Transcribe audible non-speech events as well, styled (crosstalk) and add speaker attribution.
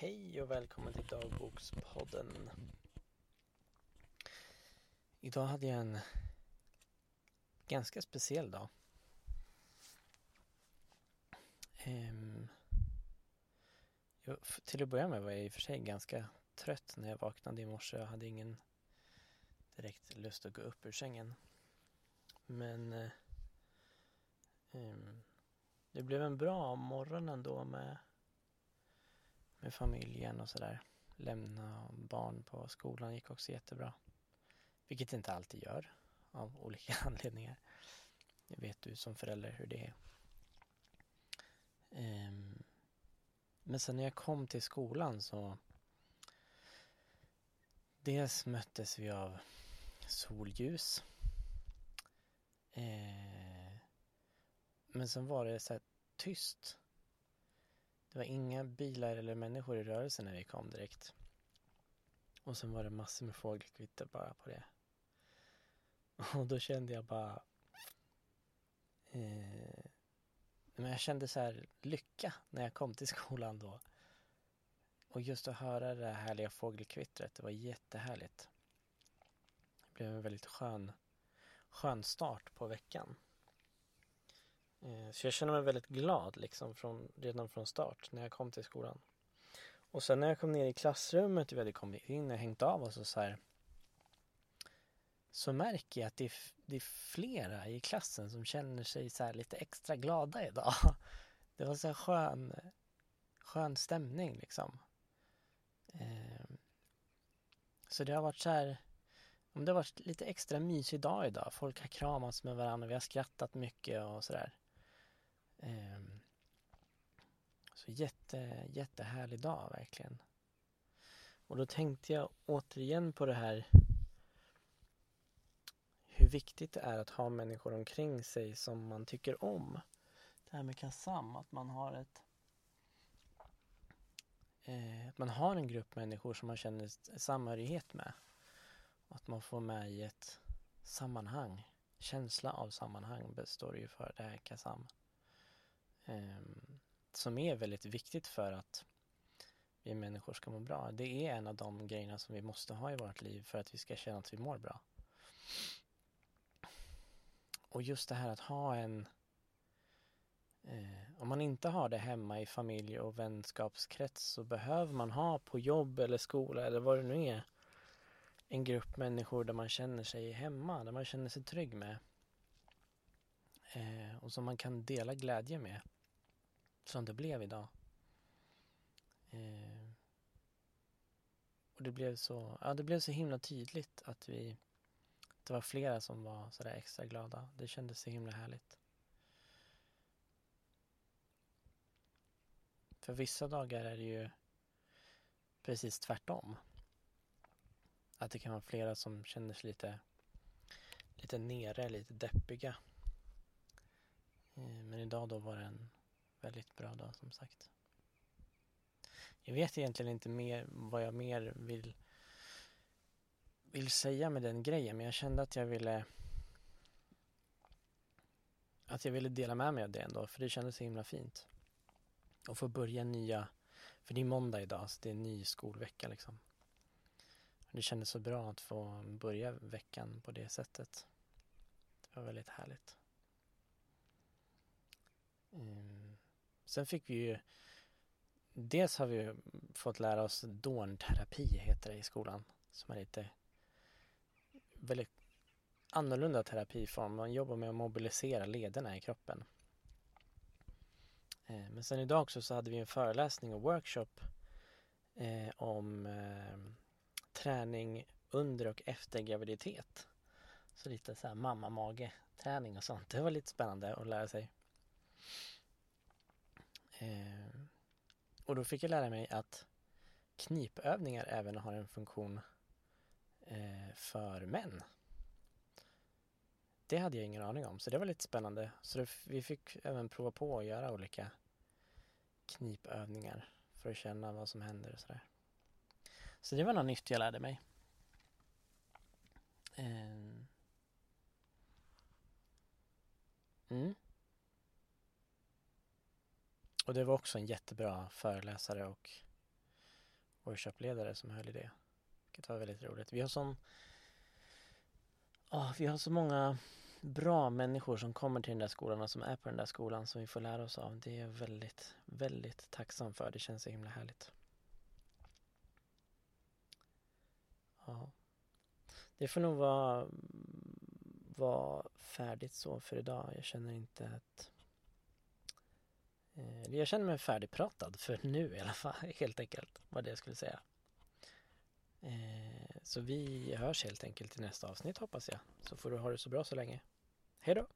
Speaker 1: Hej och välkommen till dagbokspodden. Idag hade jag en ganska speciell dag. Um, jag, till att börja med var jag i och för sig ganska trött när jag vaknade i morse. Jag hade ingen direkt lust att gå upp ur sängen. Men um, det blev en bra morgon ändå med med familjen och sådär. Lämna barn på skolan gick också jättebra. Vilket det inte alltid gör av olika (laughs) anledningar. Det vet du som förälder hur det är. Um, men sen när jag kom till skolan så dels möttes vi av solljus. Eh, men sen var det så här tyst det var inga bilar eller människor i rörelse när vi kom direkt. Och sen var det massor med fågelkvitter bara på det. Och då kände jag bara... Eh, men jag kände så här lycka när jag kom till skolan då. Och just att höra det här härliga fågelkvittret, det var jättehärligt. Det blev en väldigt skön, skön start på veckan. Eh, så jag känner mig väldigt glad liksom från, redan från start när jag kom till skolan. Och sen när jag kom ner i klassrummet, vi hade kommit in och hängt av oss och så här. Så märker jag att det är, det är flera i klassen som känner sig så lite extra glada idag. (laughs) Det var så här skön, skön stämning liksom. Eh, så det har varit så här, om det har varit lite extra mysig dag idag. Folk har kramats med varandra, vi har skrattat mycket och sådär. Ehm, så jätte, jättehärlig dag verkligen. Och då tänkte jag återigen på det här hur viktigt det är att ha människor omkring sig som man tycker om. Det här med KASAM, att man har ett eh, att man har en grupp människor som man känner samhörighet med. Att man får med i ett sammanhang. Känsla av sammanhang består ju för det här KASAM. Ehm, som är väldigt viktigt för att vi människor ska må bra. Det är en av de grejerna som vi måste ha i vårt liv för att vi ska känna att vi mår bra. Och just det här att ha en eh, om man inte har det hemma i familj och vänskapskrets så behöver man ha på jobb eller skola eller vad det nu är en grupp människor där man känner sig hemma, där man känner sig trygg med eh, och som man kan dela glädje med som det blev idag. Eh, och det blev så, ja det blev så himla tydligt att vi, det var flera som var sådär extra glada. Det kändes så himla härligt. För vissa dagar är det ju precis tvärtom. Att det kan vara flera som känner sig lite, lite nere, lite deppiga. Eh, men idag då var det en väldigt bra dag som sagt. Jag vet egentligen inte mer vad jag mer vill vill säga med den grejen men jag kände att jag ville att jag ville dela med mig av det ändå för det kändes så himla fint. Och få börja nya, för det är måndag idag så det är en ny skolvecka liksom. Det kändes så bra att få börja veckan på det sättet. Det var väldigt härligt. Mm. Sen fick vi ju Dels har vi fått lära oss dånterapi heter det i skolan som är lite väldigt annorlunda terapiform. Man jobbar med att mobilisera lederna i kroppen. Eh, men sen idag också så hade vi en föreläsning och workshop eh, om eh, träning under och efter graviditet. Så lite så här mamma-mage träning och sånt. Det var lite spännande att lära sig. Eh, och då fick jag lära mig att knipövningar även har en funktion eh, för män. Det hade jag ingen aning om, så det var lite spännande. Så det, vi fick även prova på att göra olika knipövningar för att känna vad som händer och sådär. Så det var något nytt jag lärde mig. Eh, mm. Och det var också en jättebra föreläsare och workshopledare som höll i det. Vilket var väldigt roligt. Vi har sån... Oh, vi har så många bra människor som kommer till den där skolan och som är på den där skolan som vi får lära oss av. Det är jag väldigt, väldigt tacksam för. Det känns så himla härligt. Ja. Det får nog vara, vara färdigt så för idag. Jag känner inte att... Eh, jag känner mig färdigpratad för nu i alla fall, (laughs) helt enkelt. Vad det jag skulle säga. Eh, så vi hörs helt enkelt i nästa avsnitt hoppas jag. Så får du ha det så bra så länge. Hej då!